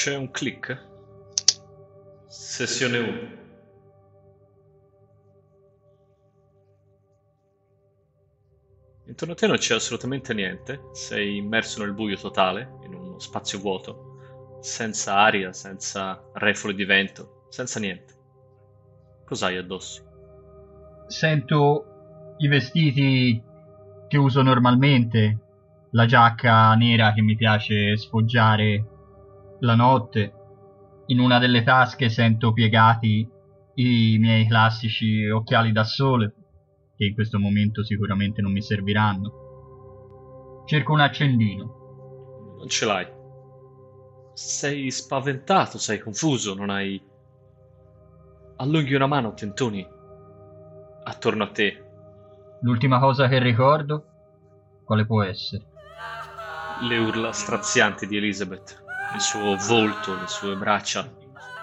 C'è un click? Sessione 1. Intorno a te non c'è assolutamente niente, sei immerso nel buio totale, in uno spazio vuoto, senza aria, senza refoli di vento, senza niente. Cos'hai addosso? Sento i vestiti che uso normalmente, la giacca nera che mi piace sfoggiare la notte. In una delle tasche sento piegati i miei classici occhiali da sole, che in questo momento sicuramente non mi serviranno. Cerco un accendino. Non ce l'hai. Sei spaventato, sei confuso, non hai... Allunghi una mano, tentoni, attorno a te. L'ultima cosa che ricordo? Quale può essere? Le urla strazianti di Elizabeth, il suo volto, le sue braccia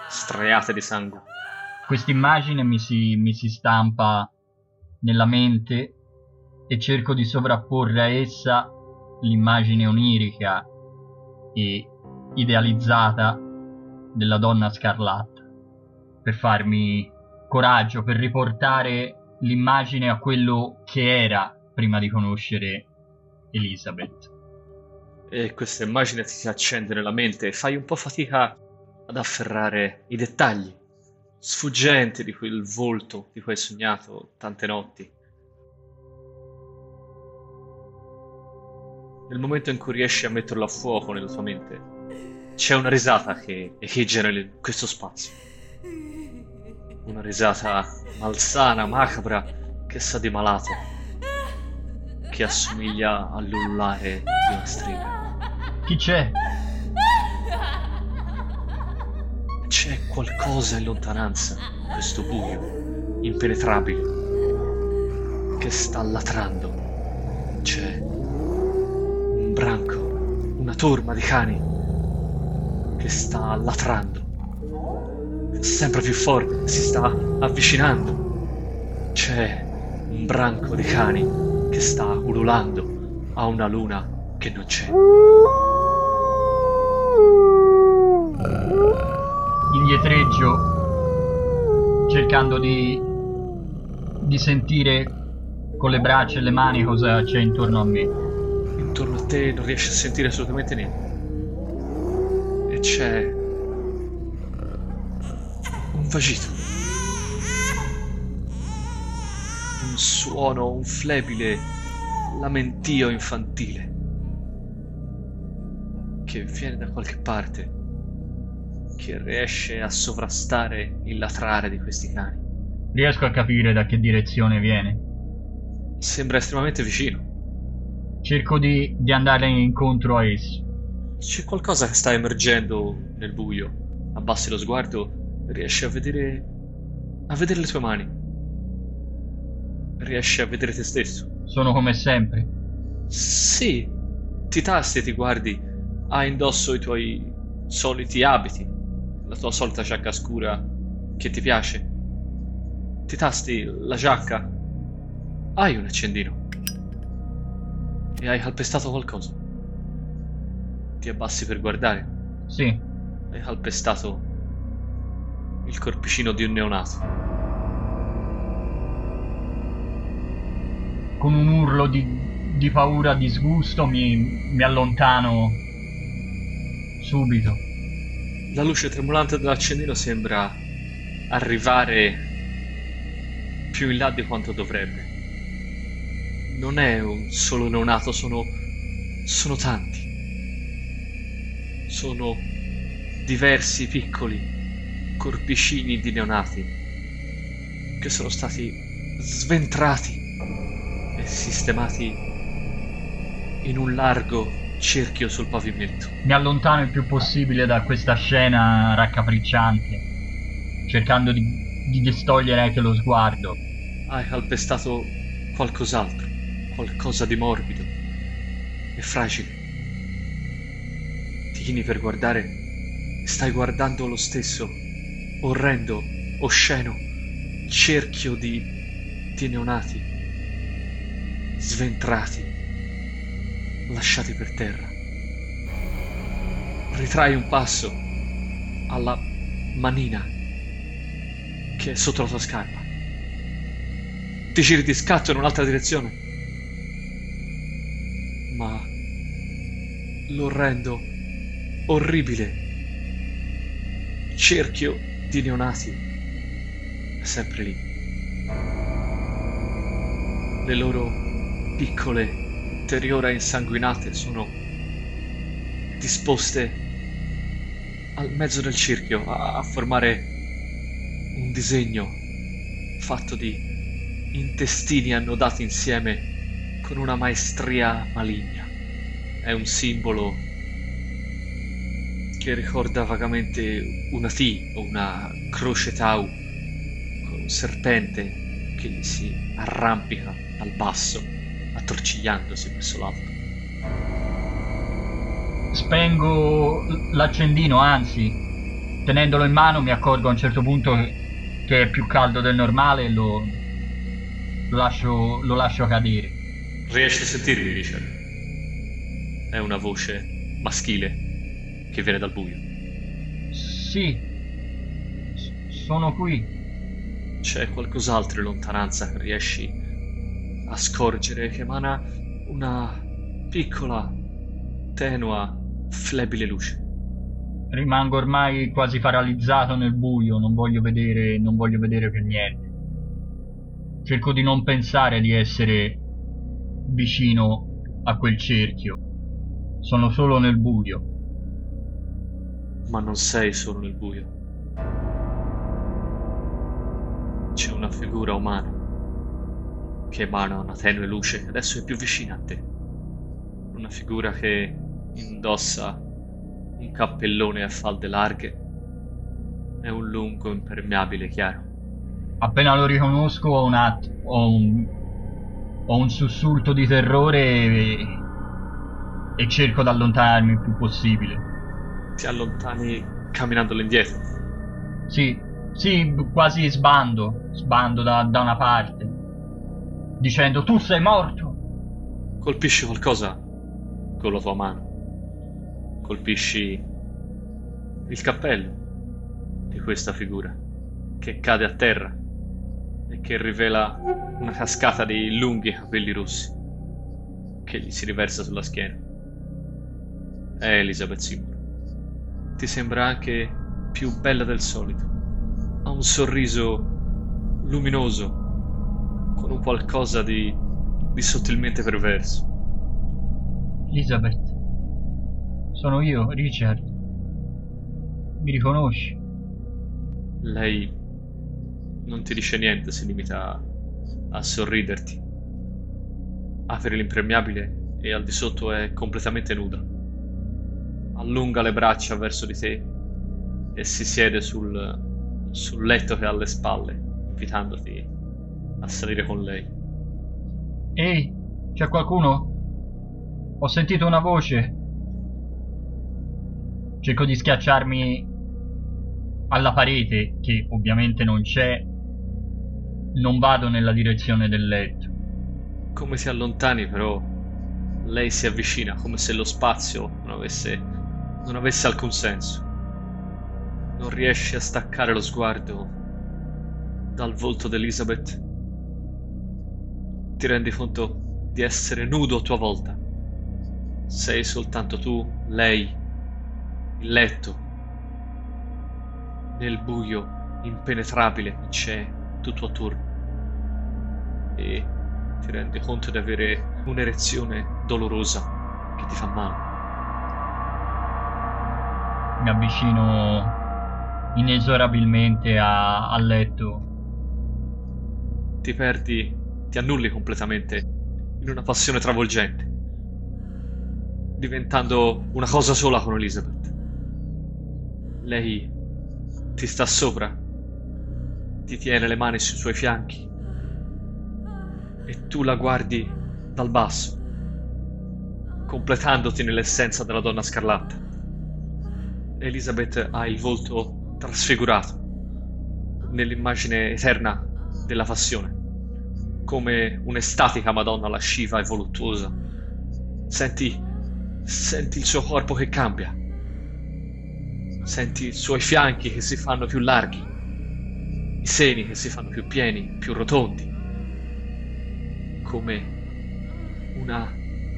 striate di sangue. Quest'immagine mi si, mi si stampa nella mente e cerco di sovrapporre a essa l'immagine onirica e idealizzata della donna scarlatta per farmi coraggio, per riportare l'immagine a quello che era prima di conoscere Elizabeth. E questa immagine ti si accende nella mente e fai un po' fatica ad afferrare i dettagli sfuggenti di quel volto di cui hai sognato tante notti. Nel momento in cui riesci a metterlo a fuoco nella tua mente, c'è una risata che echeggia in questo spazio. Una risata malsana, macabra, che sa di malato, che assomiglia all'ullare di una strega. Chi c'è? C'è qualcosa in lontananza, questo buio impenetrabile, che sta latrando. C'è un branco, una torma di cani che sta latrando. Sempre più forte, si sta avvicinando. C'è un branco di cani che sta ululando a una luna che non c'è. Indietreggio cercando di, di sentire con le braccia e le mani cosa c'è intorno a me. Intorno a te non riesci a sentire assolutamente niente. E c'è un vagito. Un suono, un flebile lamentio infantile che viene da qualche parte che riesce a sovrastare il latrare di questi cani. Riesco a capire da che direzione viene. Sembra estremamente vicino. Cerco di, di andare incontro a esso. C'è qualcosa che sta emergendo nel buio. Abbassi lo sguardo, riesci a vedere. a vedere le tue mani. Riesci a vedere te stesso. Sono come sempre. Sì, ti tasti e ti guardi. Hai indosso i tuoi soliti abiti, la tua solita giacca scura che ti piace. Ti tasti la giacca. Hai un accendino. E hai calpestato qualcosa. Ti abbassi per guardare. Sì. Hai calpestato il corpicino di un neonato. Con un urlo di, di paura, disgusto, mi, mi allontano subito. La luce tremolante dell'accendino sembra arrivare più in là di quanto dovrebbe. Non è un solo neonato, sono, sono tanti. Sono diversi piccoli corpicini di neonati che sono stati sventrati e sistemati in un largo cerchio sul pavimento. Mi allontano il più possibile da questa scena raccapricciante, cercando di, di distogliere anche lo sguardo. Hai calpestato qualcos'altro, qualcosa di morbido e fragile. Ti chini per guardare e stai guardando lo stesso orrendo, osceno cerchio di, di neonati sventrati, lasciati per terra. Ritrai un passo alla manina che è sotto la tua scarpa. Ti giri di scatto in un'altra direzione. Ma l'orrendo, orribile cerchio di neonati è sempre lì. Le loro piccole, interiore insanguinate sono disposte al mezzo del cerchio a, a formare un disegno fatto di intestini annodati insieme con una maestria maligna. È un simbolo che ricorda vagamente una T o una croce tau con un serpente che si arrampica al basso, attorcigliandosi verso l'alto. Spengo l'accendino, anzi, tenendolo in mano mi accorgo a un certo punto che è più caldo del normale e lo, lo, lascio, lo lascio cadere. Riesci a sentirmi, Richard? È una voce maschile che viene dal buio. Sì, sono qui. C'è qualcos'altro in lontananza che riesci a scorgere che emana una piccola, tenua, flebile luce. Rimango ormai quasi paralizzato nel buio, non voglio vedere, non voglio vedere per niente. Cerco di non pensare di essere vicino a quel cerchio. Sono solo nel buio. Ma non sei solo nel buio. C'è una figura umana che emana una tenue luce adesso è più vicina a te. Una figura che indossa un cappellone a falde larghe e un lungo impermeabile chiaro. Appena lo riconosco ho un attimo, ho un, ho un sussulto di terrore e, e cerco di allontanarmi il più possibile. Ti allontani camminando all'indietro. Sì, sì, quasi sbando, sbando da, da una parte, dicendo tu sei morto. Colpisci qualcosa con la tua mano. Colpisci il cappello di questa figura che cade a terra e che rivela una cascata di lunghi capelli rossi che gli si riversa sulla schiena. È Elizabeth Seymour. Ti sembra anche più bella del solito. Ha un sorriso luminoso, con un qualcosa di, di sottilmente perverso. Elizabeth, sono io, Richard. Mi riconosci? Lei non ti dice niente, si limita a, a sorriderti. Apre l'impermeabile e al di sotto è completamente nuda. Allunga le braccia verso di te e si siede sul, sul letto che ha alle spalle, invitandoti a salire con lei. Ehi, c'è qualcuno? Ho sentito una voce. Cerco di schiacciarmi alla parete, che ovviamente non c'è. Non vado nella direzione del letto. Come si allontani, però, lei si avvicina come se lo spazio non avesse, non avesse alcun senso. Non riesci a staccare lo sguardo dal volto di Elizabeth. Ti rendi conto di essere nudo a tua volta. Sei soltanto tu, lei, il letto. Nel buio impenetrabile che c'è tutto attorno. E ti rendi conto di avere un'erezione dolorosa che ti fa male. Mi avvicino inesorabilmente a- al letto. Ti perdi, ti annulli completamente in una passione travolgente, diventando una cosa sola con Elizabeth. Lei ti sta sopra, ti tiene le mani sui suoi fianchi e tu la guardi dal basso, completandoti nell'essenza della donna scarlatta. Elizabeth ha il volto trasfigurato nell'immagine eterna della passione, come un'estatica Madonna lasciva e voluttuosa. Senti, senti il suo corpo che cambia, senti i suoi fianchi che si fanno più larghi, i seni che si fanno più pieni, più rotondi, come una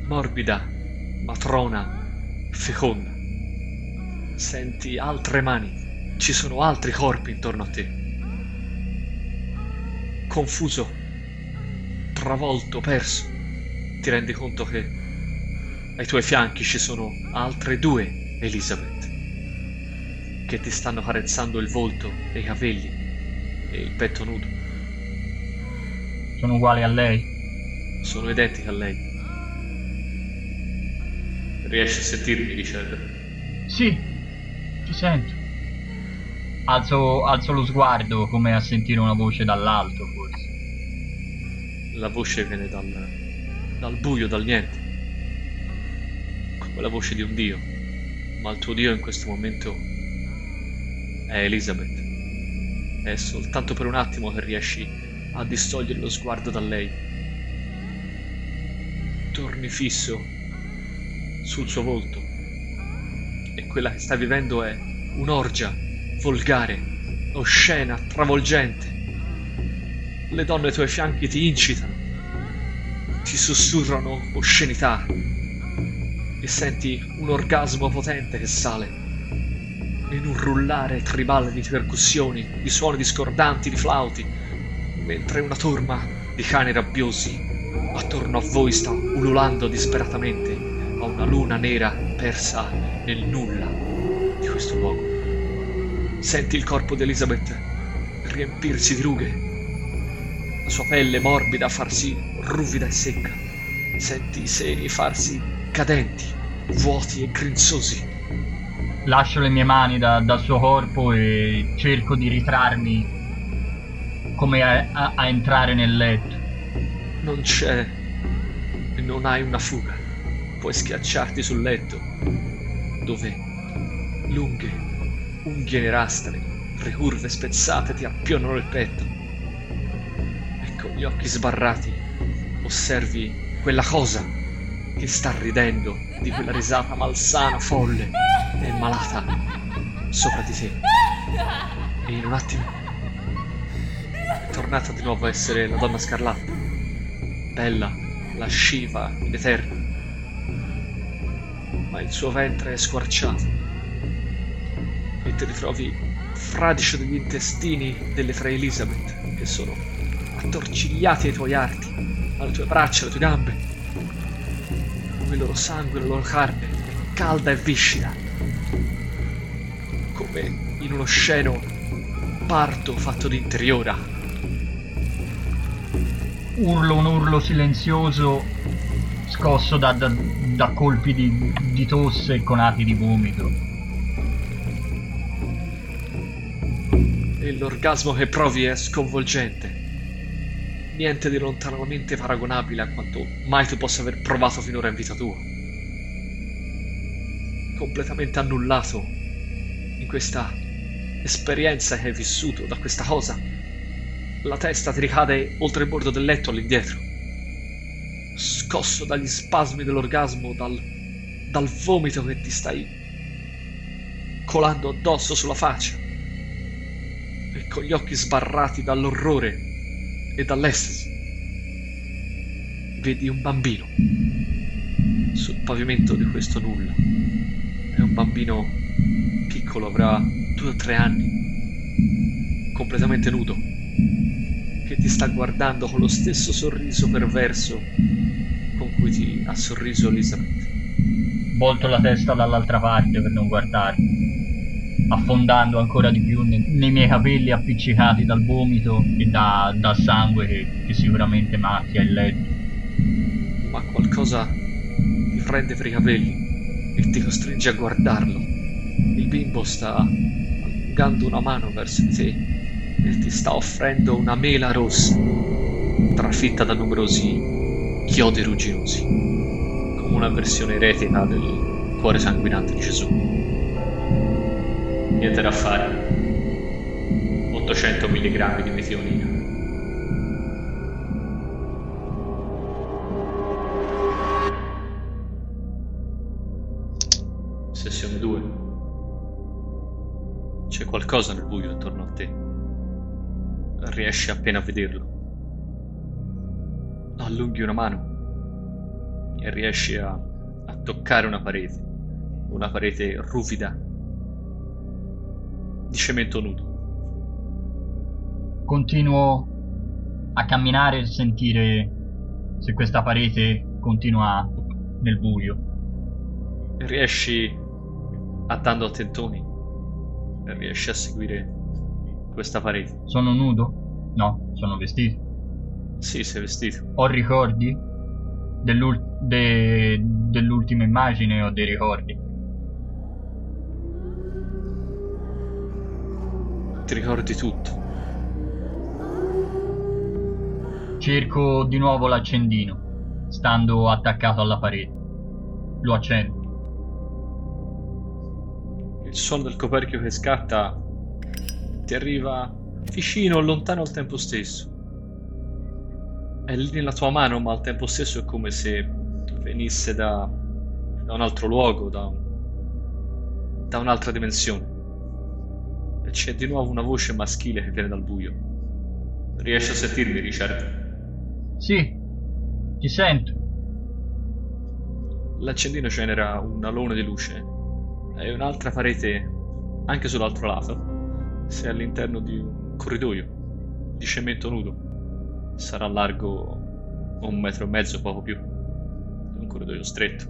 morbida matrona feconda. Senti altre mani, ci sono altri corpi intorno a te. Confuso, travolto, perso, ti rendi conto che ai tuoi fianchi ci sono altre due Elizabeth che ti stanno carezzando il volto e i capelli e il petto nudo. Sono uguali a lei? Sono identiche a lei. Riesci a sentirmi, Richard? Sì, ti sento. Alzo, alzo lo sguardo come a sentire una voce dall'alto, forse. La voce viene dal, dal buio, dal niente. Come la voce di un dio. Ma il tuo dio in questo momento è Elizabeth. È soltanto per un attimo che riesci a distogliere lo sguardo da lei. Torni fisso sul suo volto. E quella che stai vivendo è un'orgia volgare, oscena, travolgente. Le donne ai tuoi fianchi ti incitano, ti sussurrano oscenità e senti un orgasmo potente che sale in un rullare tribale di percussioni, di suoni discordanti, di flauti, mentre una torma di cani rabbiosi attorno a voi sta ululando disperatamente a una luna nera persa nel nulla di questo luogo. Senti il corpo di Elizabeth riempirsi di rughe, la sua pelle morbida farsi ruvida e secca. Senti i seni farsi cadenti, vuoti e grinzosi. Lascio le mie mani da, dal suo corpo e cerco di ritrarmi come a, a, a entrare nel letto. Non c'è e non hai una fuga. Puoi schiacciarti sul letto, dove lunghe unghie nerastre, ricurve spezzate ti appionano il petto. Con gli occhi sbarrati osservi quella cosa che sta ridendo di quella risata malsana, folle e malata sopra di te. E in un attimo è tornata di nuovo a essere la donna scarlatta, bella, lasciva ed eterna. Ma il suo ventre è squarciato e ti ritrovi fradicio degli intestini delle tre Elizabeth che sono attorcigliati ai tuoi arti, alle tue braccia, alle tue gambe. Come il loro sangue, la loro carne calda e viscida, come in uno sceno parto fatto di interiora. Urlo un urlo silenzioso scosso da, da, da colpi di, di tosse e conati di vomito. e l'orgasmo che provi è sconvolgente. Niente di lontanamente paragonabile a quanto mai tu possa aver provato finora in vita tua. Completamente annullato in questa esperienza che hai vissuto da questa cosa. La testa ti ricade oltre il bordo del letto all'indietro. Scosso dagli spasmi dell'orgasmo, dal, dal vomito che ti stai colando addosso sulla faccia e con gli occhi sbarrati dall'orrore e dall'estasi. Vedi un bambino sul pavimento di questo nulla. È un bambino piccolo, avrà due o tre anni, completamente nudo, che ti sta guardando con lo stesso sorriso perverso con cui ti ha sorriso Elizabeth. Volto la testa dall'altra parte per non guardarmi affondando ancora di più nei, nei miei capelli appiccicati dal vomito e da, dal sangue che, che sicuramente macchia il letto. Ma qualcosa ti prende per i capelli e ti costringe a guardarlo. Il bimbo sta allungando una mano verso te e ti sta offrendo una mela rossa tra trafitta da numerosi chiodi rugginosi, come una versione eretica del cuore sanguinante di Gesù. Niente da fare. 800 mg di metionina. Sessione 2. C'è qualcosa nel buio intorno a te. Riesci appena a vederlo. Allunghi una mano e riesci a, a toccare una parete. Una parete ruvida di cemento nudo. Continuo a camminare e sentire se questa parete continua nel buio. Riesci, andando a tentoni, riesci a seguire questa parete. Sono nudo? No, sono vestito. Sì, sei vestito. Ho ricordi dell'ul- de- dell'ultima immagine ho dei ricordi. Ti ricordi tutto. Cerco di nuovo l'accendino, stando attaccato alla parete. Lo accendo. Il suono del coperchio che scatta ti arriva vicino o lontano al tempo stesso. È lì nella tua mano, ma al tempo stesso è come se venisse da, da un altro luogo, da, da un'altra dimensione. E c'è di nuovo una voce maschile che viene dal buio. Riesci a sentirmi, Richard? Sì, ti sento. L'accendino genera un alone di luce e un'altra parete anche sull'altro lato. Sei all'interno di un corridoio di cemento nudo. Sarà largo un metro e mezzo, poco più. Un corridoio stretto.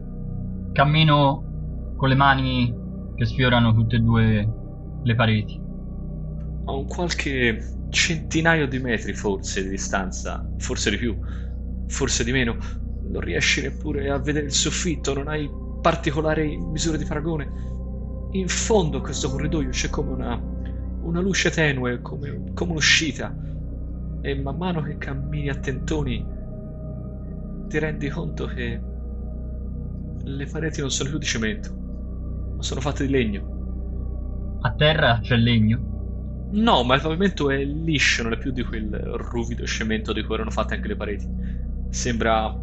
Cammino con le mani che sfiorano tutte e due le pareti. A un qualche centinaio di metri forse di distanza, forse di più, forse di meno. Non riesci neppure a vedere il soffitto, non hai particolari misure di paragone. In fondo a questo corridoio c'è come una, una luce tenue, come, come un'uscita. E man mano che cammini a tentoni ti rendi conto che le pareti non sono più di cemento, ma sono fatte di legno. A terra c'è legno. No, ma il pavimento è liscio, non è più di quel ruvido cemento di cui erano fatte anche le pareti. Sembra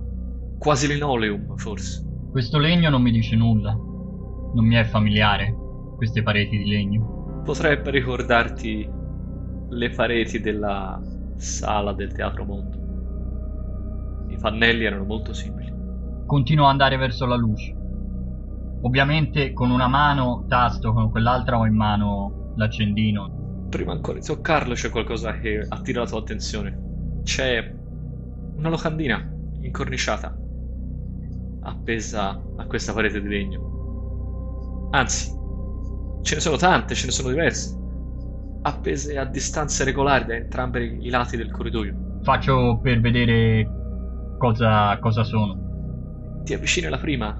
quasi linoleum, forse. Questo legno non mi dice nulla. Non mi è familiare, queste pareti di legno. Potrebbe ricordarti le pareti della sala del Teatro Mondo. I pannelli erano molto simili. Continuo ad andare verso la luce. Ovviamente con una mano tasto, con quell'altra ho in mano l'accendino. Prima ancora di toccarlo c'è qualcosa che attira la tua attenzione. C'è una locandina incorniciata appesa a questa parete di legno. Anzi, ce ne sono tante, ce ne sono diverse, appese a distanze regolari da entrambi i lati del corridoio. Faccio per vedere cosa, cosa sono. Ti avvicini alla prima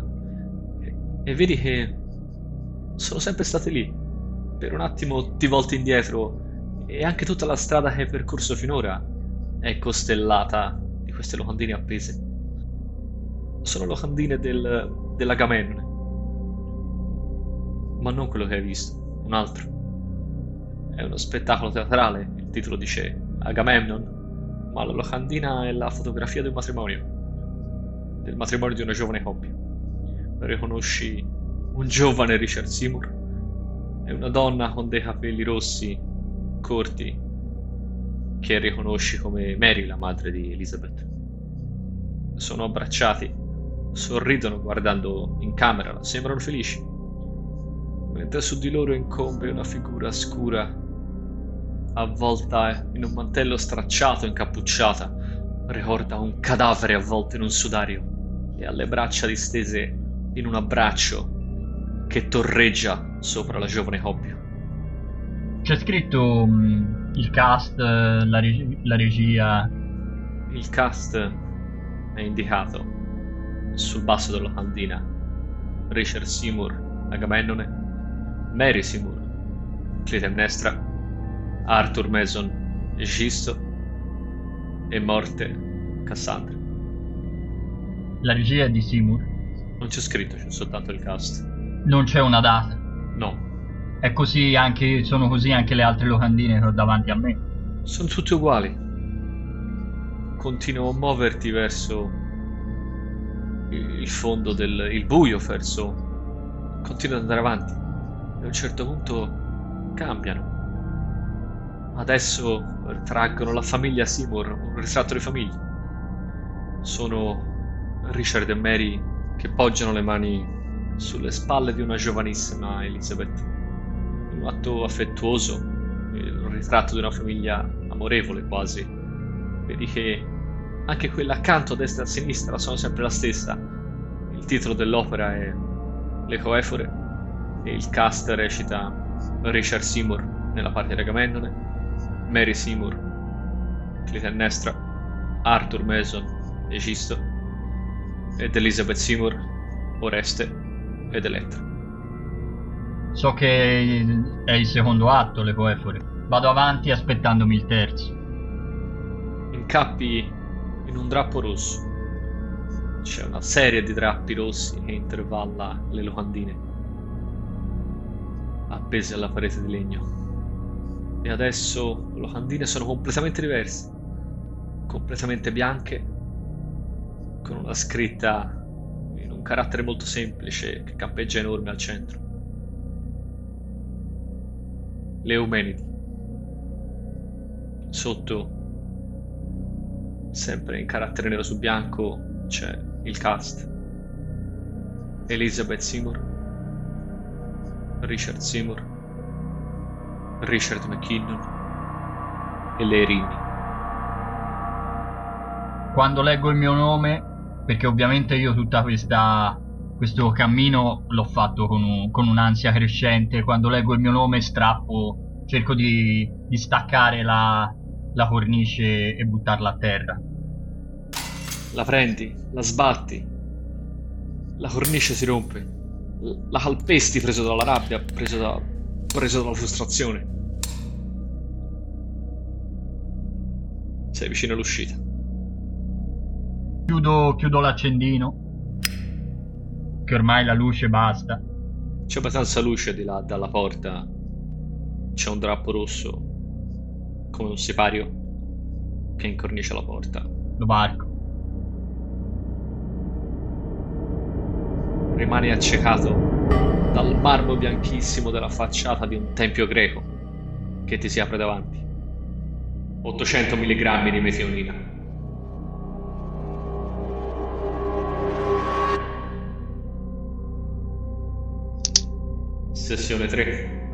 e, e vedi che sono sempre state lì. Per un attimo ti volti indietro e anche tutta la strada che hai percorso finora è costellata di queste locandine appese. Sono locandine del, dell'Agamennone. Ma non quello che hai visto, un altro. È uno spettacolo teatrale, il titolo dice Agamemnon, ma la locandina è la fotografia un matrimonio. Del matrimonio di una giovane coppia. Riconosci un giovane Richard Seymour e una donna con dei capelli rossi, corti, che riconosci come Mary, la madre di Elizabeth. Sono abbracciati, sorridono guardando in camera, sembrano felici, mentre su di loro incombe una figura scura, avvolta in un mantello stracciato, incappucciata, ricorda un cadavere avvolto in un sudario e ha le braccia distese in un abbraccio che torreggia sopra la giovane coppia. C'è scritto mh, il cast, eh, la, reg- la regia. Il cast è indicato sul basso della locandina. Richard Seymour, Agamennone, Mary Seymour, Clytemnestra, Arthur Mason, Gisto e Morte Cassandra. La regia è di Seymour. Non c'è scritto, c'è soltanto il cast. Non c'è una data. No, È così anche, sono così anche le altre locandine che ho davanti a me. sono tutte uguali. Continuo a muoverti verso il fondo del il buio, verso. Continuo ad andare avanti. E a un certo punto cambiano. Adesso traggono la famiglia Seymour, un ritratto di famiglia. Sono Richard e Mary che poggiano le mani sulle spalle di una giovanissima Elizabeth. Un atto affettuoso, un ritratto di una famiglia amorevole quasi. Vedi che anche quella accanto a destra e a sinistra sono sempre la stessa. Il titolo dell'opera è Le Coefore e il cast recita Richard Seymour nella parte di Agamennone, Mary Seymour, Clitennestra, Arthur Mason, Egisto, ed Elizabeth Seymour, Oreste ed Elettra. So che è il secondo atto, le coefore. Vado avanti aspettandomi il terzo. Incappi in un drappo rosso. C'è una serie di drappi rossi che intervalla le locandine, appese alla parete di legno. E adesso le locandine sono completamente diverse, completamente bianche, con una scritta carattere molto semplice che campeggia enorme al centro. Le Eumenidi. Sotto, sempre in carattere nero su bianco, c'è il cast. Elizabeth Seymour, Richard Seymour, Richard McKinnon e le Erini. Quando leggo il mio nome, perché ovviamente io tutta questa questo cammino l'ho fatto con, un- con un'ansia crescente. Quando leggo il mio nome strappo, cerco di, di staccare la, la cornice e buttarla a terra. La prendi, la sbatti, la cornice si rompe, la calpesti preso dalla rabbia, preso, da- preso dalla frustrazione. Sei vicino all'uscita. Chiudo, chiudo l'accendino, che ormai la luce basta. C'è abbastanza luce di là dalla porta. C'è un drappo rosso, come un sipario, che incornicia la porta. Lo varco. Rimani accecato dal marmo bianchissimo della facciata di un tempio greco che ti si apre davanti. 800 mg di metionina. Sessione 3.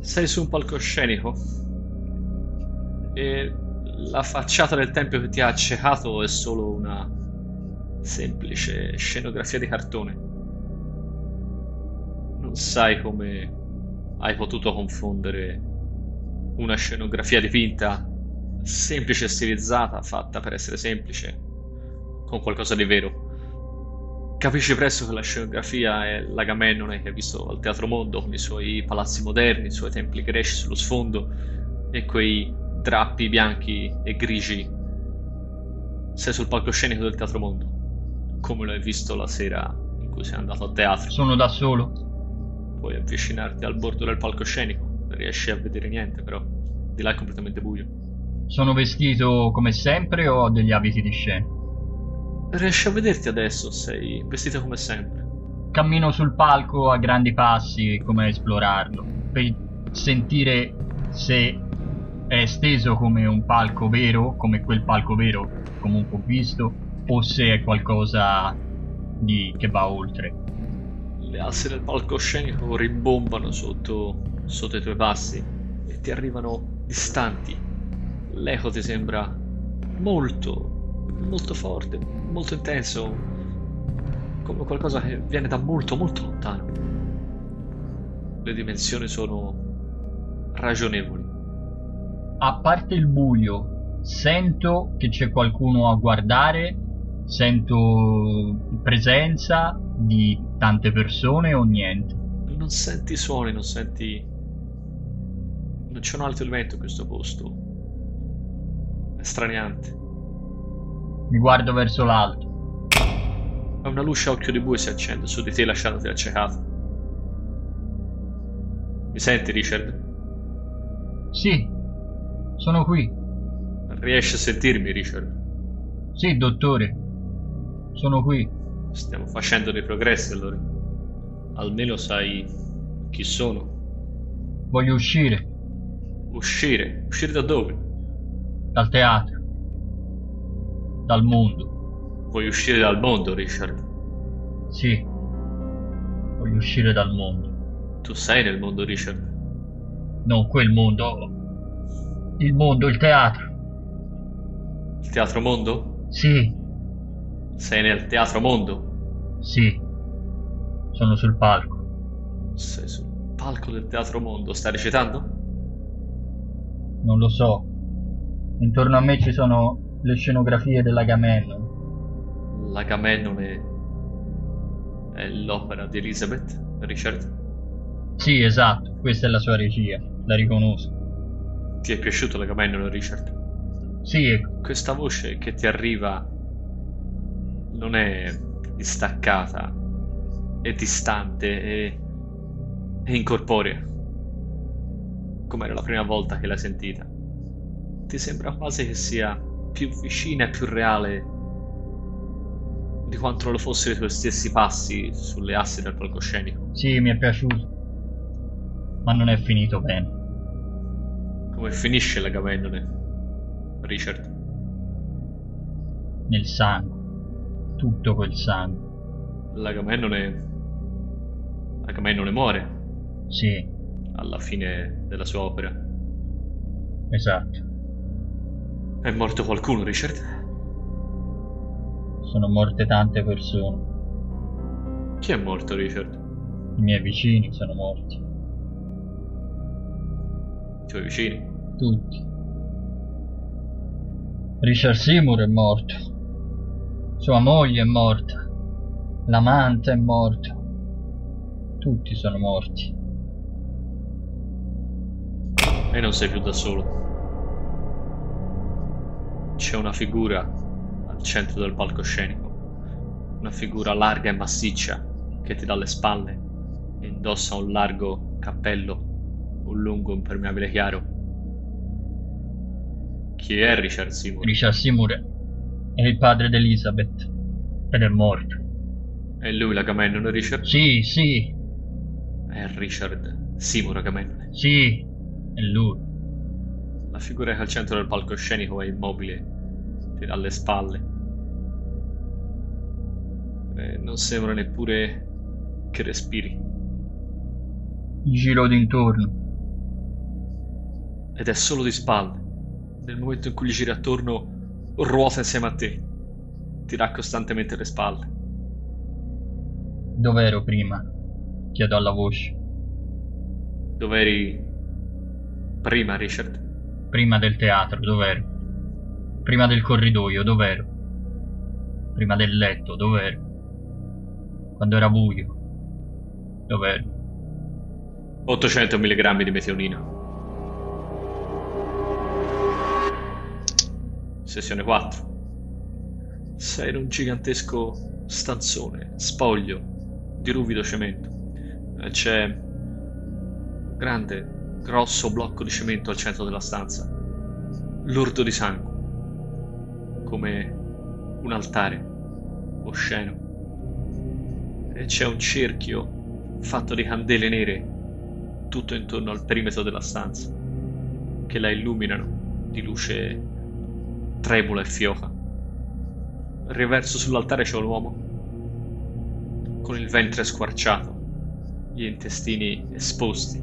Sei su un palcoscenico e la facciata del tempio che ti ha accecato è solo una semplice scenografia di cartone. Non sai come hai potuto confondere una scenografia dipinta, semplice e stilizzata, fatta per essere semplice, con qualcosa di vero. Capisci presto che la scenografia è l'Agamennone che hai visto al Teatro Mondo, con i suoi palazzi moderni, i suoi templi greci sullo sfondo e quei drappi bianchi e grigi. Sei sul palcoscenico del Teatro Mondo come lo hai visto la sera in cui sei andato a teatro. Sono da solo. Puoi avvicinarti al bordo del palcoscenico, non riesci a vedere niente, però di là è completamente buio. Sono vestito come sempre o ho degli abiti di scena? Riesci a vederti adesso, sei vestito come sempre. Cammino sul palco a grandi passi come a esplorarlo, per sentire se è esteso come un palco vero, come quel palco vero comunque ho visto, o se è qualcosa di... che va oltre. Le asse del palcoscenico rimbombano sotto, sotto i tuoi passi e ti arrivano distanti. L'eco ti sembra molto, molto forte, molto intenso, come qualcosa che viene da molto, molto lontano. Le dimensioni sono ragionevoli. A parte il buio, sento che c'è qualcuno a guardare, sento presenza di tante persone o niente. Non senti suoni, non senti... Non c'è un altro elemento in questo posto. estraniante. Mi guardo verso l'alto. Una luce a occhio di bue si accende su di te lasciandoti accecato. Mi senti, Richard? Sì, sono qui. Riesci a sentirmi, Richard? Sì, dottore. Sono qui. Stiamo facendo dei progressi allora. Almeno sai chi sono. Voglio uscire Uscire? Uscire da dove? dal teatro. Dal mondo. Vuoi uscire dal mondo, Richard? Sì. Voglio uscire dal mondo. Tu sei nel mondo, Richard. Non quel mondo. Il mondo, il teatro. Il teatro mondo? Sì, Sei nel teatro mondo? sì. Sono sul palco. Sei sul palco del teatro mondo. Stai recitando? Non lo so. Intorno a me ci sono le scenografie dell'Agamennone. L'Agamennone è l'opera di Elizabeth, Richard? Sì, esatto, questa è la sua regia, la riconosco. Ti è piaciuto l'Agamennone, Richard? Sì, e- Questa voce che ti arriva non è distaccata, è distante e è incorporea. Come era la prima volta che l'hai sentita. Ti sembra quasi che sia più vicina e più reale di quanto lo fossero i tuoi stessi passi sulle assi del palcoscenico. sì, mi è piaciuto. Ma non è finito bene. Come finisce l'Agamennone, Richard? Nel sangue. Tutto quel sangue. L'Agamennone... Agamennone muore Sì, alla fine della sua opera. esatto. È morto qualcuno, Richard? Sono morte tante persone. Chi è morto, Richard? I miei vicini sono morti. I tuoi vicini? Tutti. Richard Seymour è morto. Sua moglie è morta. L'amante è morto. Tutti sono morti. E non sei più da solo. C'è una figura al centro del palcoscenico. Una figura larga e massiccia che ti dà le spalle e indossa un largo cappello, un lungo impermeabile chiaro. Chi è Richard Seymour? Richard Seymour è il padre di Elizabeth. Ed è morto. È lui l'Agamennone, Richard? Sì, sì, È Richard Seymour Agamennone. sì, è lui. La figura che al centro del palcoscenico è immobile, ti dà le spalle. E non sembra neppure che respiri. Giro d'intorno. Ed è solo di spalle. Nel momento in cui gli giri attorno, ruota insieme a te. Ti dà costantemente le spalle. Dov'ero prima? Chiedo alla voce. Dov'eri prima, Richard? Prima del teatro, dov'ero? Prima del corridoio, dov'ero? Prima del letto, dov'ero? Quando era buio, dov'ero? 800 mg di meteonina. Sessione 4. Sei in un gigantesco stanzone, spoglio, di ruvido cemento. E C'è un grande, grosso blocco di cemento al centro della stanza, lordo di sangue, come un altare osceno. E c'è un cerchio fatto di candele nere tutto intorno al perimetro della stanza, che la illuminano di luce tremula e fioca. Riverso sull'altare c'è un uomo con il ventre squarciato, gli intestini esposti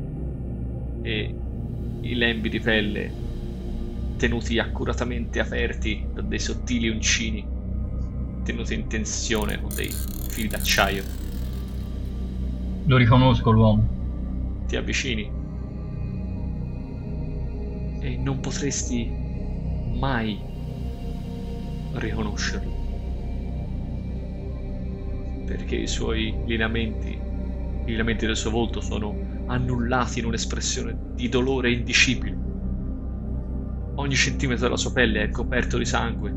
e i lembi di pelle tenuti accuratamente aperti dei sottili uncini tenuti in tensione con dei fili d'acciaio. Lo riconosco l'uomo. ti avvicini e non potresti mai riconoscerlo perché i suoi lineamenti i lineamenti del suo volto sono annullati in un'espressione di dolore indicibile Ogni centimetro della sua pelle è coperto di sangue,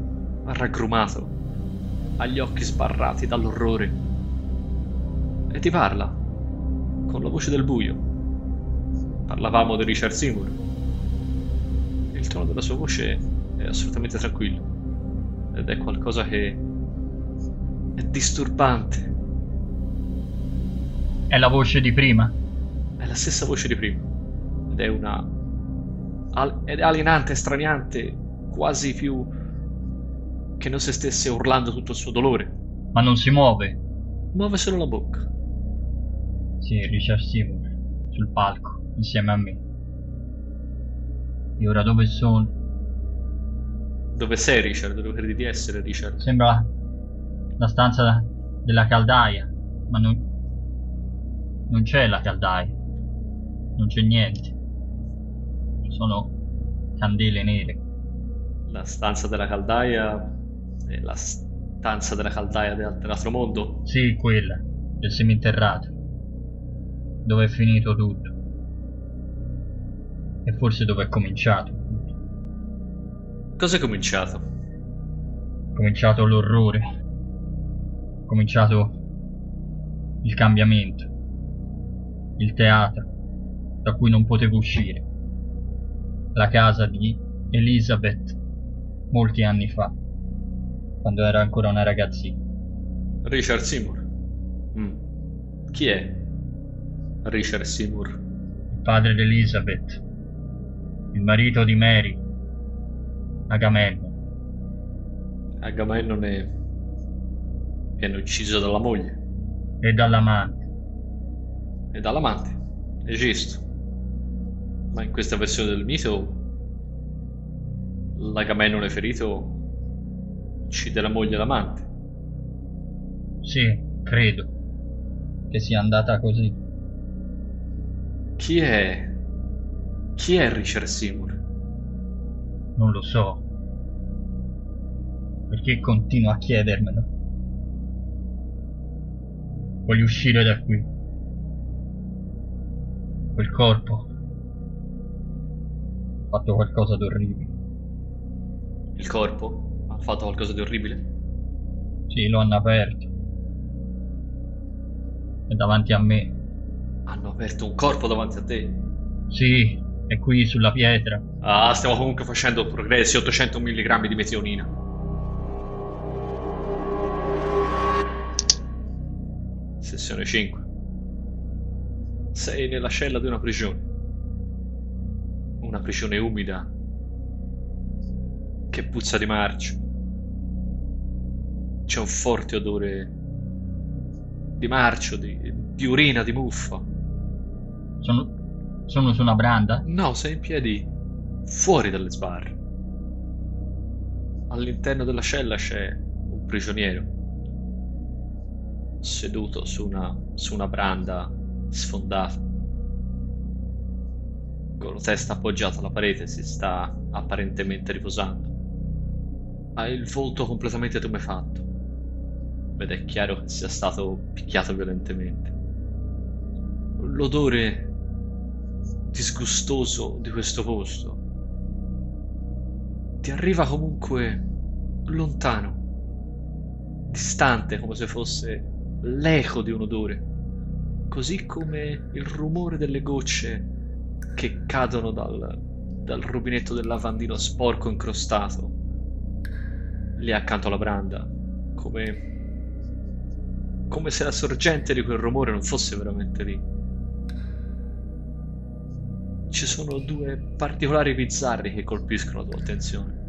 raggrumato, ha gli occhi sbarrati dall'orrore. E ti parla, con la voce del buio. Parlavamo di Richard Seymour. Il tono della sua voce è assolutamente tranquillo. Ed è qualcosa che è disturbante. È la voce di prima. È la stessa voce di prima. Ed è una. Al- alienante, straniante, quasi più che non se stesse urlando tutto il suo dolore. Ma non si muove. Muove solo la bocca. Sì, Richard Seymour, sul palco, insieme a me. E ora dove sono? Dove sei, Richard? Dove credi di essere, Richard? Sembra la stanza della caldaia, ma non, non c'è la caldaia. Non c'è niente. Sono candele nere. La stanza della caldaia è la stanza della caldaia del- dell'altro mondo? Sì, quella, del seminterrato. Dove è finito tutto. E forse dove è cominciato. Cosa è cominciato? È cominciato l'orrore. È cominciato il cambiamento. Il teatro da cui non potevo uscire. La casa di Elizabeth molti anni fa, quando era ancora una ragazzina. Richard Seymour. Mm. Chi è Richard Seymour? Il padre di Elizabeth, il marito di Mary, Agamennone. Agamennone viene ucciso dalla moglie e dall'amante. e dall'amante. È giusto. Ma in questa versione del mito l'Agamennone ferito uccide la moglie e l'amante. Sì, credo che sia andata così. Chi è... Chi è Richard Seymour? Non lo so. Perché continuo a chiedermelo? Voglio uscire da qui. Quel corpo fatto qualcosa d'orribile. Il corpo ha fatto qualcosa di orribile? Sì, lo hanno aperto. È davanti a me. Hanno aperto un corpo davanti a te? Sì, è qui sulla pietra. Ah, stiamo comunque facendo progressi, 800 mg di metionina. Sessione 5. Sei nella cella di una prigione. Una prigione umida. Che puzza di marcio. C'è un forte odore di marcio, di, di urina, di muffa. Sono, sono su una branda? No, sei in piedi fuori dalle sbarre. All'interno della cella c'è un prigioniero seduto su una, su una branda sfondata. Con la testa appoggiata alla parete si sta apparentemente riposando. Ha il volto completamente tumefatto ed è chiaro che sia stato picchiato violentemente. L'odore disgustoso di questo posto ti arriva comunque lontano, distante, come se fosse l'eco di un odore, così come il rumore delle gocce che cadono dal, dal rubinetto del lavandino sporco incrostato lì accanto alla branda, come, come se la sorgente di quel rumore non fosse veramente lì. Ci sono due particolari bizzarri che colpiscono la tua attenzione.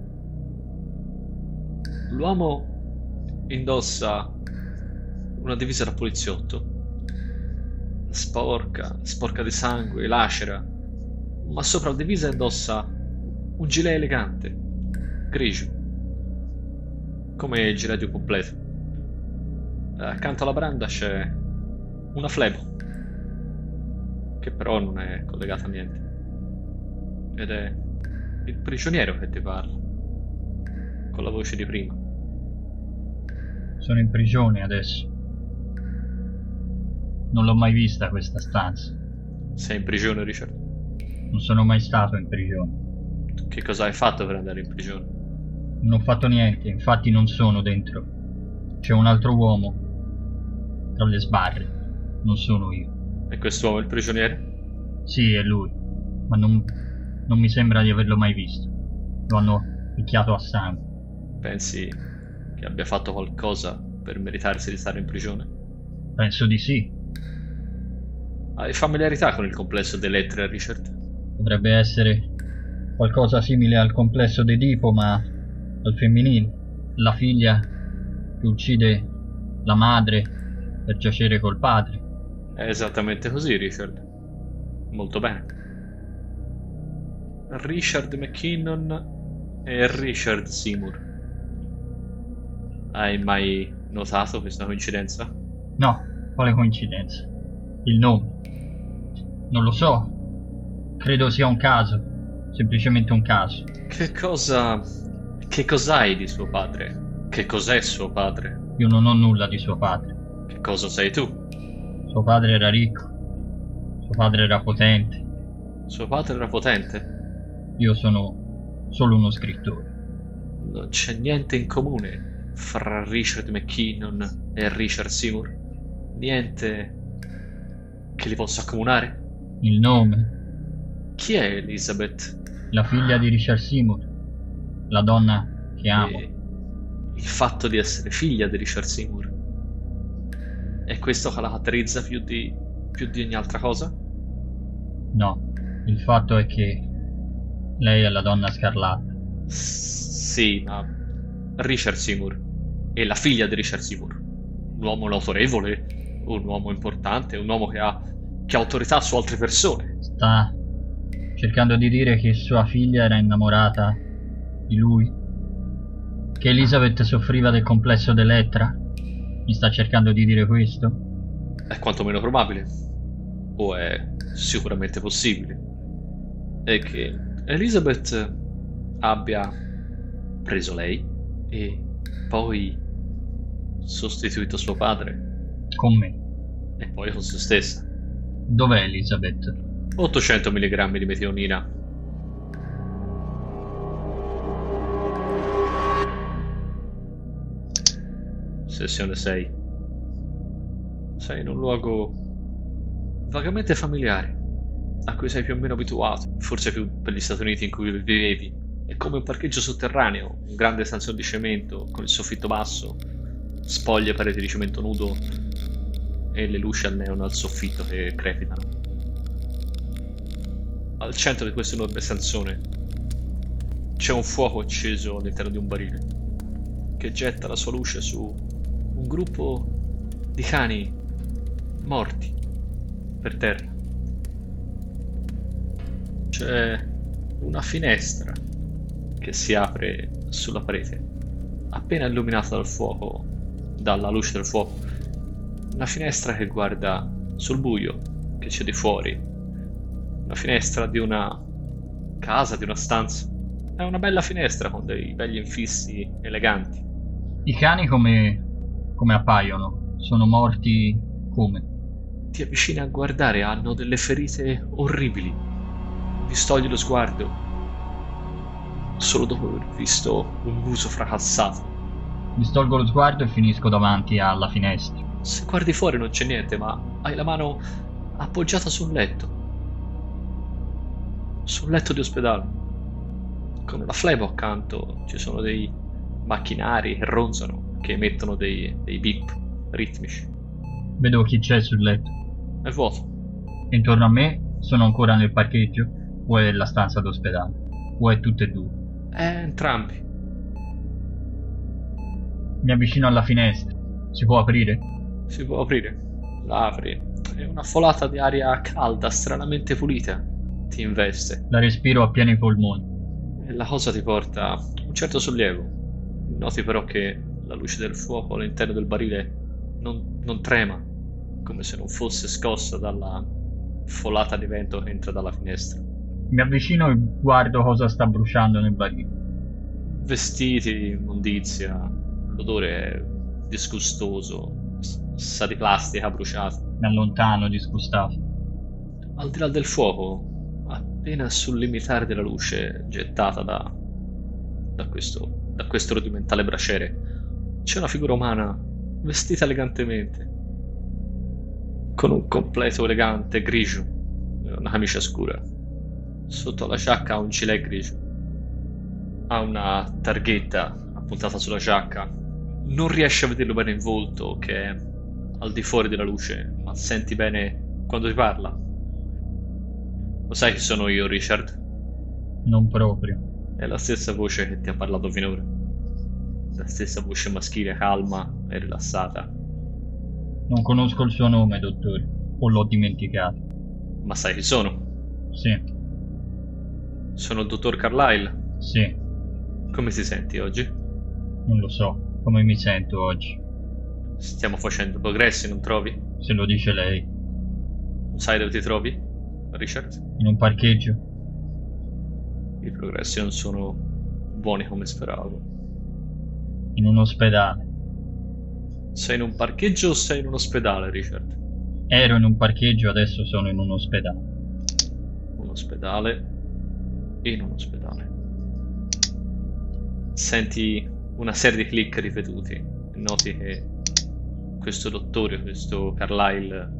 L'uomo indossa una divisa da poliziotto, sporca, sporca di sangue, lacera, ma sopra la divisa indossa un gilet elegante, grigio, come il gilet di un completo. Accanto alla branda c'è una flebo, che però non è collegata a niente. Ed è il prigioniero che ti parla, con la voce di prima. Sono in prigione adesso. Non l'ho mai vista questa stanza. Sei in prigione, Richard? Non sono mai stato in prigione. Che cosa hai fatto per andare in prigione? Non ho fatto niente, infatti non sono dentro. C'è un altro uomo tra le sbarre. Non sono io. E quest'uomo è il prigioniere? Sì, è lui. Ma non, non mi sembra di averlo mai visto. Lo hanno picchiato a sangue. Pensi che abbia fatto qualcosa per meritarsi di stare in prigione? Penso di sì. Hai familiarità con il complesso dell'Etre, Richard? Dovrebbe essere qualcosa simile al complesso d'Edipo, ma al femminile. La figlia che uccide la madre per giacere col padre. È esattamente così, Richard. Molto bene. Richard McKinnon e Richard Seymour. Hai mai notato questa coincidenza? No, quale coincidenza? Il nome. Non lo so. Credo sia un caso. Semplicemente un caso. Che cosa... Che cos'hai di suo padre? Che cos'è suo padre? Io non ho nulla di suo padre. Che cosa sei tu? Suo padre era ricco. Suo padre era potente. Suo padre era potente? Io sono solo uno scrittore. Non c'è niente in comune fra Richard McKinnon e Richard Seymour? Niente che li possa accomunare? Il nome. Chi è Elizabeth? La figlia di Richard Seymour. La donna che amo. E il fatto di essere figlia di Richard Seymour. È questo che la caratterizza più di, più di ogni altra cosa? No. Il fatto è che lei è la donna scarlatta. Sì, ma Richard Seymour è la figlia di Richard Seymour. Un uomo autorevole, un uomo importante, un uomo che ha, che ha autorità su altre persone. Sta cercando di dire che sua figlia era innamorata di lui? Che Elizabeth soffriva del complesso d'Elettra? Mi sta cercando di dire questo? È quantomeno probabile. O è sicuramente possibile. È che Elizabeth abbia preso lei e poi sostituito suo padre Con me. e poi con se stessa. Dov'è Elizabeth? 800 mg di metionina. Sessione 6. Sei in un luogo vagamente familiare, a cui sei più o meno abituato, forse più per gli Stati Uniti in cui vivevi. È come un parcheggio sotterraneo, un grande stanzone di cemento con il soffitto basso, spoglie pareti di cemento nudo e le luci al neon al soffitto che crepitano. Al centro di questo enorme stanzone c'è un fuoco acceso all'interno di un barile che getta la sua luce su un gruppo di cani morti per terra. C'è una finestra che si apre sulla parete, appena illuminata dal fuoco, dalla luce del fuoco. Una finestra che guarda sul buio che c'è di fuori. Una finestra di una casa, di una stanza. È una bella finestra con dei belli infissi eleganti. I cani come, come appaiono? Sono morti come? Ti avvicini a guardare, hanno delle ferite orribili. Distogli lo sguardo. Solo dopo aver visto un muso fracassato. Mi stolgo lo sguardo e finisco davanti alla finestra. Se guardi fuori non c'è niente, ma hai la mano appoggiata sul letto. Sul letto di ospedale. Con una flebo accanto ci sono dei macchinari che ronzano, che emettono dei, dei beep ritmici. Vedo chi c'è sul letto. È vuoto. Intorno a me sono ancora nel parcheggio o è la stanza d'ospedale? O è tutte e due? È entrambi. Mi avvicino alla finestra. Si può aprire? Si può aprire. La apri. È una folata di aria calda, stranamente pulita. Ti investe. La respiro a pieni polmoni. E la cosa ti porta un certo sollievo. Noti però che la luce del fuoco all'interno del barile non, non trema, come se non fosse scossa dalla folata di vento che entra dalla finestra. Mi avvicino e guardo cosa sta bruciando nel barile. Vestiti, immondizia, l'odore è disgustoso, sa di plastica bruciata. Mi allontano disgustato. Al di là del fuoco, appena sul limitare della luce gettata da, da, questo, da questo rudimentale braciere, c'è una figura umana vestita elegantemente, con un completo elegante grigio, una camicia scura. Sotto la giacca ha un gilet grigio. Ha una targhetta appuntata sulla giacca. Non riesci a vederlo bene in volto, che è al di fuori della luce, ma senti bene quando ti parla. Lo sai che sono io, Richard? Non proprio. È la stessa voce che ti ha parlato finora. La stessa voce maschile calma e rilassata. Non conosco il suo nome, dottore, o l'ho dimenticato. Ma sai chi sono? Sì, Sono il dottor Carlyle. sì, Come ti senti oggi? non lo so. Come mi sento oggi? Stiamo facendo progressi, non trovi? Se lo dice lei. Sai dove ti trovi, Richard? In un parcheggio? I progressi non sono buoni come speravo. In un ospedale. Sei in un parcheggio o sei in un ospedale, Richard? Ero in un parcheggio, adesso sono in un ospedale. Un ospedale in un ospedale. Senti una serie di click ripetuti noti che questo dottore, questo Carlyle,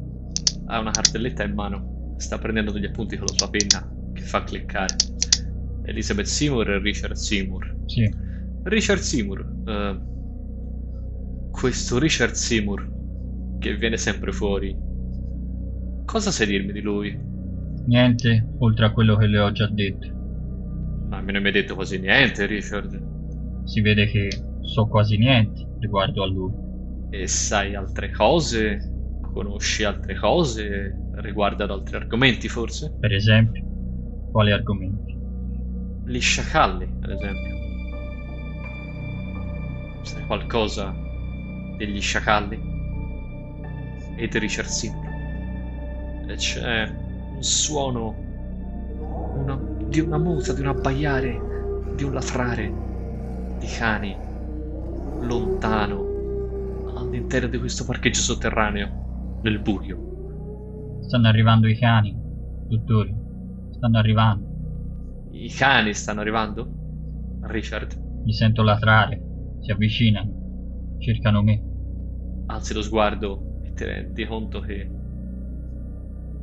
ha una cartelletta in mano, sta prendendo degli appunti con la sua penna che fa cliccare. Elizabeth Seymour e Richard Seymour. Sì, Richard Seymour. eh, questo Richard Seymour che viene sempre fuori. Cosa sai dirmi di lui? niente oltre a quello che le ho già detto. Ma me ne hai detto quasi niente, Richard. Si vede che so quasi niente riguardo a lui. E sai altre cose? Conosci altre cose riguardo ad altri argomenti, forse? Per esempio, quali argomenti? Gli sciacalli, ad esempio. Sai qualcosa degli sciacalli? E di Richard Seymour? E c'è un suono una- di una muta, di un abbaiare, di un latrare di cani lontano all'interno di questo parcheggio sotterraneo nel buio. Stanno arrivando i cani, dottore. Stanno arrivando. I cani stanno arrivando? Richard, Li sento latrare. Si avvicinano. Cercano me. alzi lo sguardo e ti rendi conto che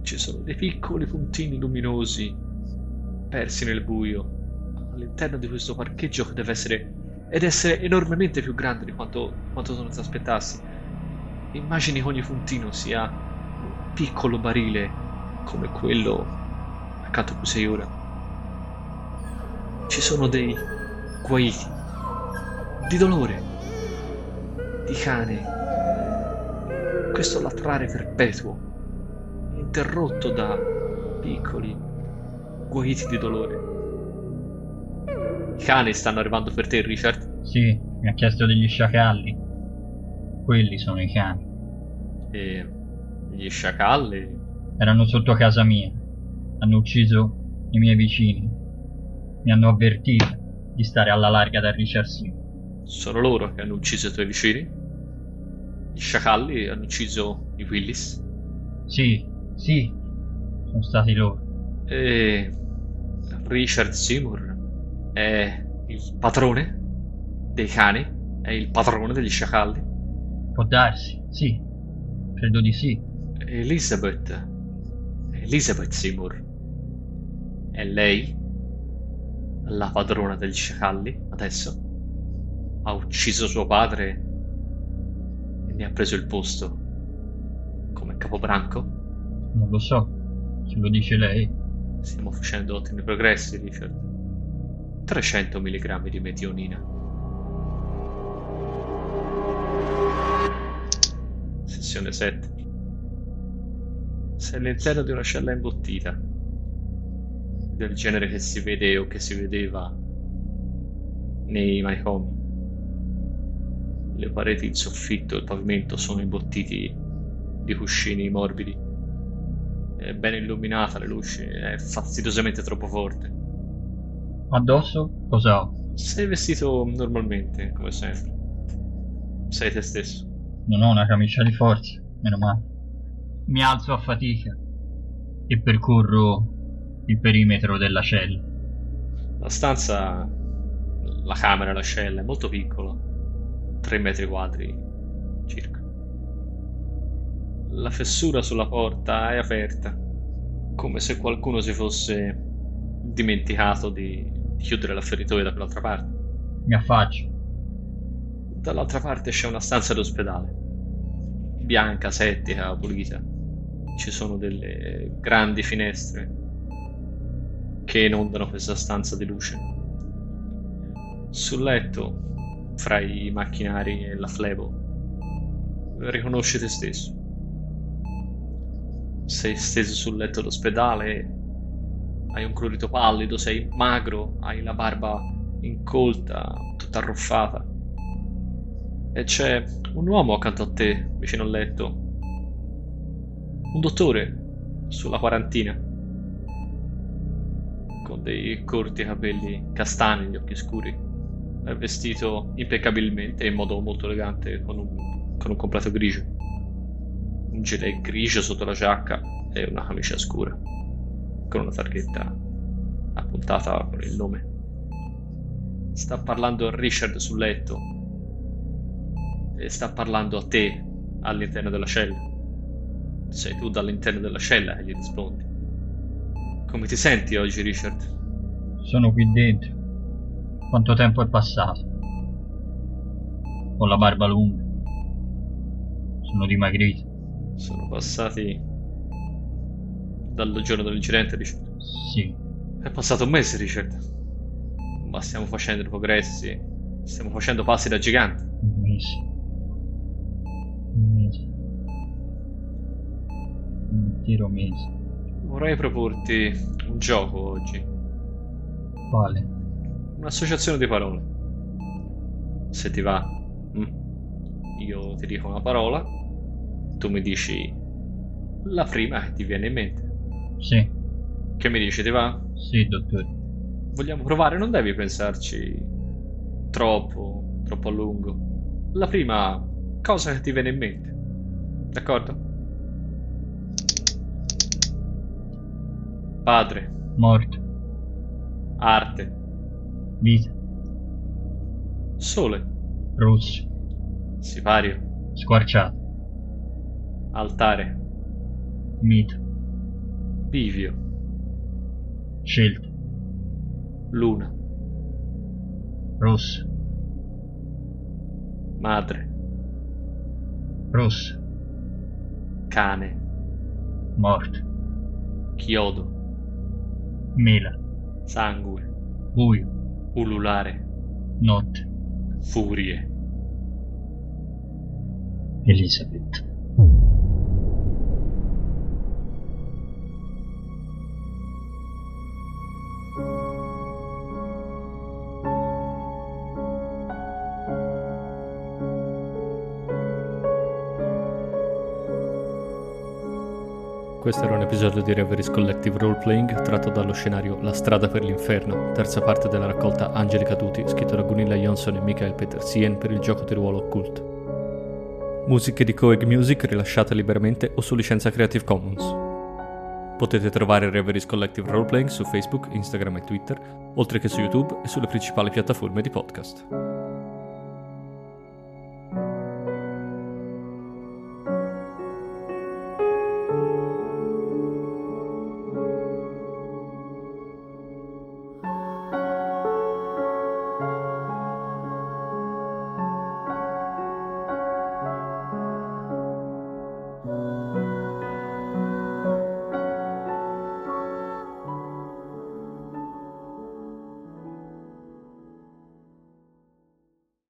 ci sono dei piccoli puntini luminosi persi nel buio all'interno di questo parcheggio che deve essere ed essere enormemente più grande di quanto, quanto non ti aspettassi. Immagini che ogni puntino sia piccolo barile come quello accanto a cui sei ora. Ci sono dei guaiti di dolore, di cane, questo latrare perpetuo, interrotto da piccoli guaiti di dolore. I cani stanno arrivando per te, Richard, Sì, mi ha chiesto degli sciacalli. Quelli sono i cani. e gli sciacalli. Erano sotto casa mia. Hanno ucciso i miei vicini. Mi hanno avvertito di stare alla larga da Richard Seymour. Sono loro che hanno ucciso i tuoi vicini? Gli sciacalli hanno ucciso i Willis? Sì, sì, sono stati loro. E Richard Seymour è il padrone dei cani? È il padrone degli sciacalli? Può darsi, sì. Credo di sì. Elizabeth. Elizabeth Seymour. È lei la padrona degli sciacalli adesso? Ha ucciso suo padre e ne ha preso il posto come capobranco? Non lo so. Se lo dice lei. Stiamo facendo ottimi progressi, Richard. 300 mg di metionina. Sessione 7. Sei all'interno di una cella imbottita. Del genere che si vede o che si vedeva nei manicomi. Le pareti, il soffitto e il pavimento sono imbottiti di cuscini morbidi. È ben illuminata la luce, è fastidiosamente troppo forte. Addosso cosa ho? Sei vestito normalmente, come sempre. Sei te stesso. Non ho una camicia di forza, meno male. Mi alzo a fatica e percorro il perimetro della cella. La stanza, la camera, la cella è molto piccola, 3 metri quadri circa. La fessura sulla porta è aperta, come se qualcuno si fosse dimenticato di, chiudere la feritoia da quell'altra parte. Mi affaccio. Dall'altra parte c'è una stanza d'ospedale, bianca, settica, pulita. Ci sono delle grandi finestre che inondano questa stanza di luce. Sul letto, fra i macchinari e la flebo, riconosci te stesso. Sei steso sul letto d'ospedale, hai un colorito pallido, sei magro, hai la barba incolta, tutta arruffata. E c'è un uomo accanto a te, vicino al letto. Un dottore, sulla quarantina, con dei corti capelli castani, gli occhi scuri. È vestito impeccabilmente, in modo molto elegante, con un, con un completo grigio un gilet grigio sotto la giacca e una camicia scura, con una targhetta appuntata con il nome. Sta parlando a Richard sul letto e sta parlando a te all'interno della cella. Sei tu dall'interno della cella che gli rispondi. Come ti senti oggi, Richard? Sono qui dentro. Quanto tempo è passato? Ho la barba lunga. Sono dimagrito. Sono passati dal giorno dell'incidente, Richard. Sì. È passato un mese, Richard. Ma stiamo facendo progressi. Stiamo facendo passi da gigante. Un mese. Un intero mese. Vorrei proporti un gioco oggi. Quale? Un'associazione di parole. Se ti va. Mm. Io ti dico una parola, tu mi dici la prima che ti viene in mente. Sì. Che mi dici, ti va? Sì, dottore. Vogliamo provare? Non devi pensarci troppo, troppo a lungo. La prima cosa che ti viene in mente. D'accordo? Padre, Morto. arte, Vita. sole, Rosso. sipario, Squarciato. altare, Mito. bivio, Scelta. luna, Rosso. madre, Rosso. cane, Morto. chiodo, Mela. sangue, Buio. ululare, Notte. furie. Elisabeth. Episodio di Reveries Collective Roleplaying tratto dallo scenario La strada per l'inferno, terza parte della raccolta Angeli Caduti, scritto da Gunilla Johnson e Michael Petersien per il gioco di ruolo Occult. Musiche di Coeg Music rilasciate liberamente o su licenza Creative Commons. Potete trovare Reveries Collective Roleplaying su Facebook, Instagram e Twitter, oltre che su YouTube e sulle principali piattaforme di podcast.